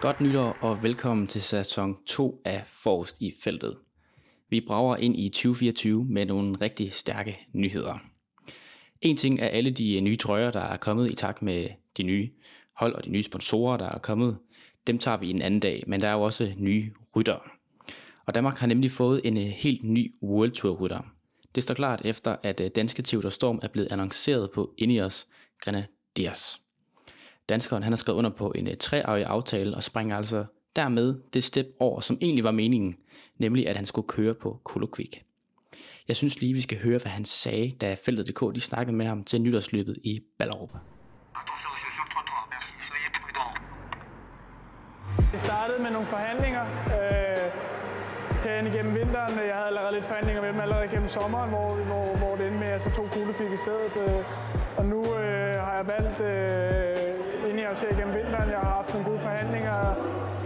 Godt nytår og velkommen til sæson 2 af Forrest i feltet. Vi brager ind i 2024 med nogle rigtig stærke nyheder. En ting er alle de øh, nye trøjer, der er kommet i takt med de nye hold og de nye sponsorer, der er kommet. Dem tager vi en anden dag, men der er jo også nye rytter. Og Danmark har nemlig fået en øh, helt ny World Tour rytter. Det står klart efter, at øh, danske Theodor Storm er blevet annonceret på Ineos Grenadiers. Danskeren han har skrevet under på en øh, treårig aftale og springer altså dermed det step over, som egentlig var meningen, nemlig at han skulle køre på Kolokvik. Jeg synes lige, vi skal høre, hvad han sagde, da Feltet.dk de snakkede med ham til nytårsløbet i Ballerup. Det startede med nogle forhandlinger øh, herhen igennem vinteren. Jeg havde allerede lidt forhandlinger med dem allerede gennem sommeren, hvor, hvor, hvor det endte med, at jeg så tog kuglefik i stedet. Øh, og nu øh, har jeg valgt øh, ind os her igennem vinteren. Jeg har haft nogle gode forhandlinger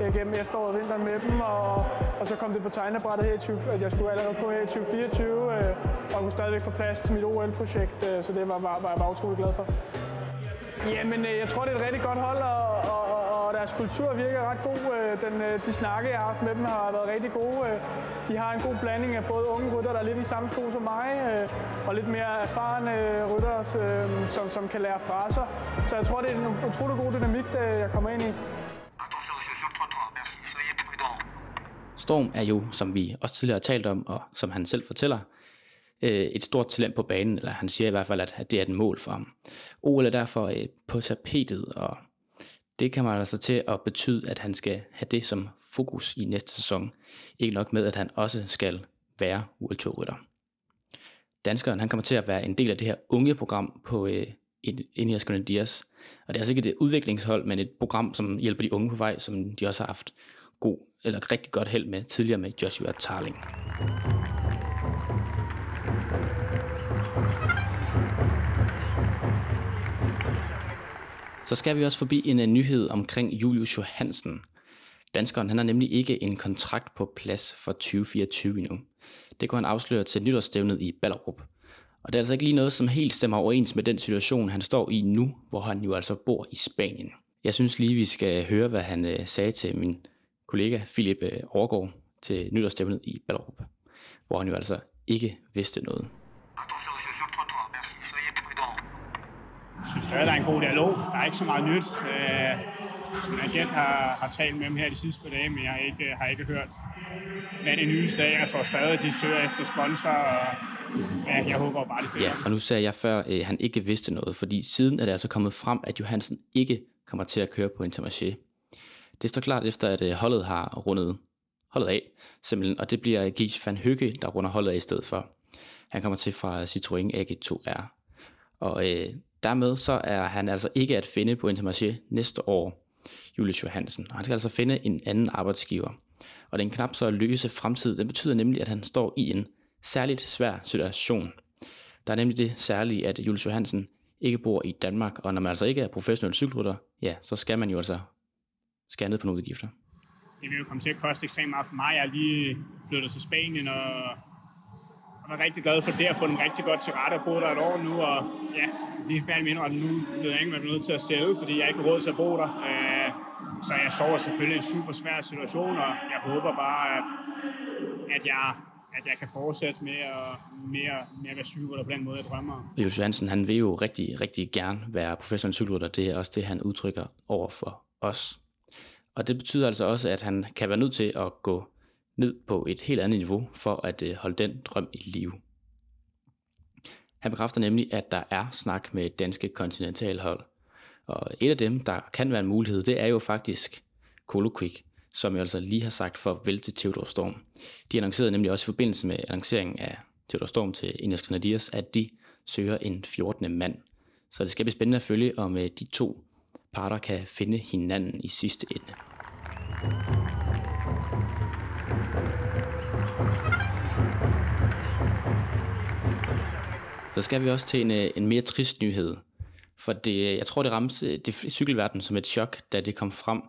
øh, gennem efteråret og vinteren med dem, og, og så kom det på tegnebrættet her i 20, at jeg skulle allerede på her i 2024, øh, og kunne stadigvæk få plads til mit OL-projekt, øh, så det var, var, var jeg bare utrolig glad for. Jamen, øh, jeg tror, det er et rigtig godt hold, og, og, og deres kultur virker ret god. Øh, den, øh, de snakke, jeg har haft med dem, har været rigtig gode. Øh, de har en god blanding af både unge rytter, der er lidt i samme sko som mig, og lidt mere erfarne rytter, som, som kan lære fra sig. Så jeg tror, det er en utrolig god dynamik, jeg kommer ind i. Storm er jo, som vi også tidligere har talt om, og som han selv fortæller, et stort talent på banen, eller han siger i hvert fald, at det er et mål for ham. OL er derfor på tapetet, og det kan man altså til at betyde, at han skal have det som fokus i næste sæson. Ikke nok med, at han også skal være World Tour rytter. Danskeren han kommer til at være en del af det her unge program på øh, Ineos Grenadiers. Og det er altså ikke et udviklingshold, men et program, som hjælper de unge på vej, som de også har haft god, eller rigtig godt held med tidligere med Joshua Tarling. Så skal vi også forbi en, uh, nyhed omkring Julius Johansen. Danskeren han har nemlig ikke en kontrakt på plads for 2024 endnu. Det kunne han afsløre til nytårsstævnet i Ballerup. Og det er altså ikke lige noget, som helt stemmer overens med den situation, han står i nu, hvor han jo altså bor i Spanien. Jeg synes lige, vi skal høre, hvad han uh, sagde til min kollega Philip uh, Overgaard til nytårsstævnet i Ballerup, hvor han jo altså ikke vidste noget. Attention synes stadig, der er en god dialog. Der er ikke så meget nyt. Øh, min agent har, har talt med dem her de sidste par dage, men jeg har ikke, har ikke hørt, hvad det nyeste er. Jeg tror stadig, at de søger efter sponsor, og ja, jeg håber bare, det finder. Ja, og nu sagde jeg før, at han ikke vidste noget, fordi siden er det altså kommet frem, at Johansen ikke kommer til at køre på Intermarché. Det står klart efter, at øh, holdet har rundet holdet af, simpelthen, og det bliver Gies van Høgge, der runder holdet af i stedet for. Han kommer til fra Citroën AG2R. Og øh, Dermed så er han altså ikke at finde på Intermarché næste år, Julius Johansen. Han skal altså finde en anden arbejdsgiver. Og den knap så løse fremtid, den betyder nemlig, at han står i en særligt svær situation. Der er nemlig det særlige, at Julius Johansen ikke bor i Danmark, og når man altså ikke er professionel cykelrytter, ja, så skal man jo altså skære ned på nogle udgifter. Det vil jo komme til at koste ekstremt meget for mig. Jeg er lige flyttet til Spanien, og jeg er rigtig glad for det, at få dem rigtig godt til rette. og bo der et år nu, og ja, vi er færdig med at nu ved jeg ikke, hvad nødt til at sælge, fordi jeg ikke har råd til at bo der. Øh, så jeg sover selvfølgelig i en super svær situation, og jeg håber bare, at, at jeg at jeg kan fortsætte med at, med at, med at være cykelrytter på den måde, jeg drømmer om. Jules Johansen, han vil jo rigtig, rigtig gerne være professionel cykelrytter. Det er også det, han udtrykker over for os. Og det betyder altså også, at han kan være nødt til at gå ned på et helt andet niveau for at øh, holde den drøm i live. Han bekræfter nemlig, at der er snak med danske kontinentalhold. Og et af dem, der kan være en mulighed, det er jo faktisk Colo Quick, som jeg altså lige har sagt farvel til Theodor Storm. De annoncerede nemlig også i forbindelse med annonceringen af Theodor Storm til Ines Grenadiers, at de søger en 14. mand. Så det skal blive spændende at følge, om øh, de to parter kan finde hinanden i sidste ende. Så skal vi også til en, øh, en mere trist nyhed. For det, øh, jeg tror, det ramte øh, det cykelverden som et chok, da det kom frem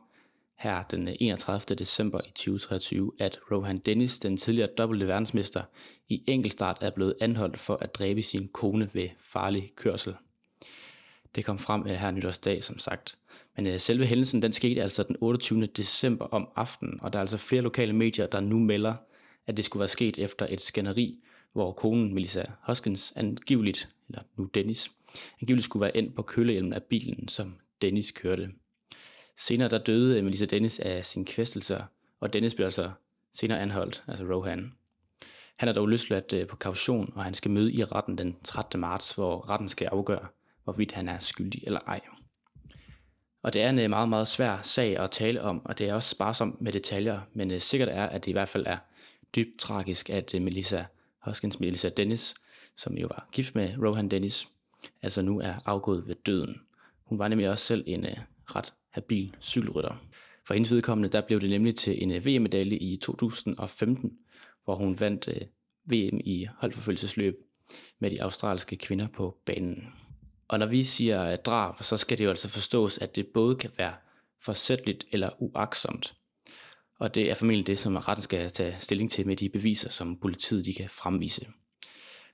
her den 31. December i 2023, at Rohan Dennis, den tidligere dobbelte verdensmester, i enkeltstart er blevet anholdt for at dræbe sin kone ved farlig kørsel. Det kom frem her nytårsdag, som sagt. Men selve hændelsen, den skete altså den 28. december om aftenen, og der er altså flere lokale medier, der nu melder, at det skulle være sket efter et skænderi, hvor konen Melissa Hoskins angiveligt, eller nu Dennis, angiveligt skulle være ind på kølehjelmen af bilen, som Dennis kørte. Senere der døde øh, Melissa Dennis af sin kvæstelser, og Dennis blev altså senere anholdt, altså Rohan. Han er dog løsladt øh, på kaution, og han skal møde i retten den 13. marts, hvor retten skal afgøre, hvorvidt han er skyldig eller ej. Og det er en øh, meget, meget svær sag at tale om, og det er også sparsomt med detaljer, men sikkert er, at det i hvert fald er dybt tragisk, at Melissa Hoskins Melissa Dennis, som jo var gift med Rohan Dennis, altså nu er afgået ved døden. Hun var nemlig også selv en øh, ret habil cykelrytter. For hendes vedkommende, der blev det nemlig til en øh, VM-medalje i 2015, hvor hun vandt øh, VM i holdforfølgelsesløb med de australske kvinder på banen. Og når vi siger øh, drab, så skal det jo altså forstås, at det både kan være forsætteligt eller uaksomt. Og det er formentlig det, som retten skal tage stilling til med de beviser, som politiet de kan fremvise.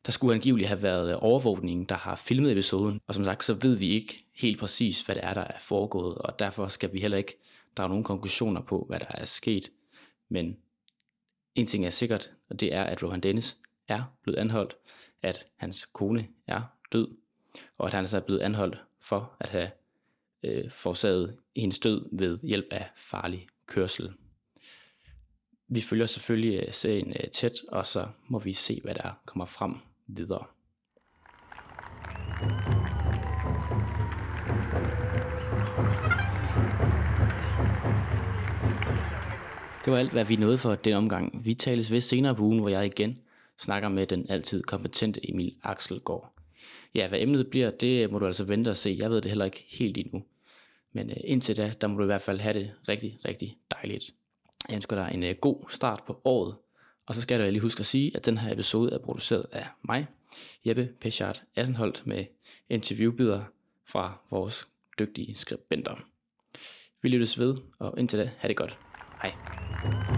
Der skulle angiveligt have været overvågningen, der har filmet episoden, og som sagt, så ved vi ikke helt præcis, hvad det er, der er foregået, og derfor skal vi heller ikke drage nogen konklusioner på, hvad der er sket. Men en ting er sikkert, og det er, at Rohan Dennis er blevet anholdt, at hans kone er død, og at han altså er blevet anholdt for at have øh, forårsaget hendes død ved hjælp af farlig kørsel. Vi følger selvfølgelig øh, serien øh, tæt, og så må vi se, hvad der kommer frem videre. Det var alt, hvad vi nåede for den omgang. Vi tales ved senere på ugen, hvor jeg igen snakker med den altid kompetente Emil Axelgaard. Ja, hvad emnet bliver, det øh, må du altså vente og se. Jeg ved det heller ikke helt endnu. Men øh, indtil da, der må du i hvert fald have det rigtig, rigtig dejligt. Jeg ønsker dig en øh, god start på året. Og så skal jeg lige huske at sige, at den her episode er produceret af mig, Jeppe Peschardt Assenholdt, med interviewbider fra vores dygtige skribenter. Vi lyttes ved, og indtil da, have det godt. Hej.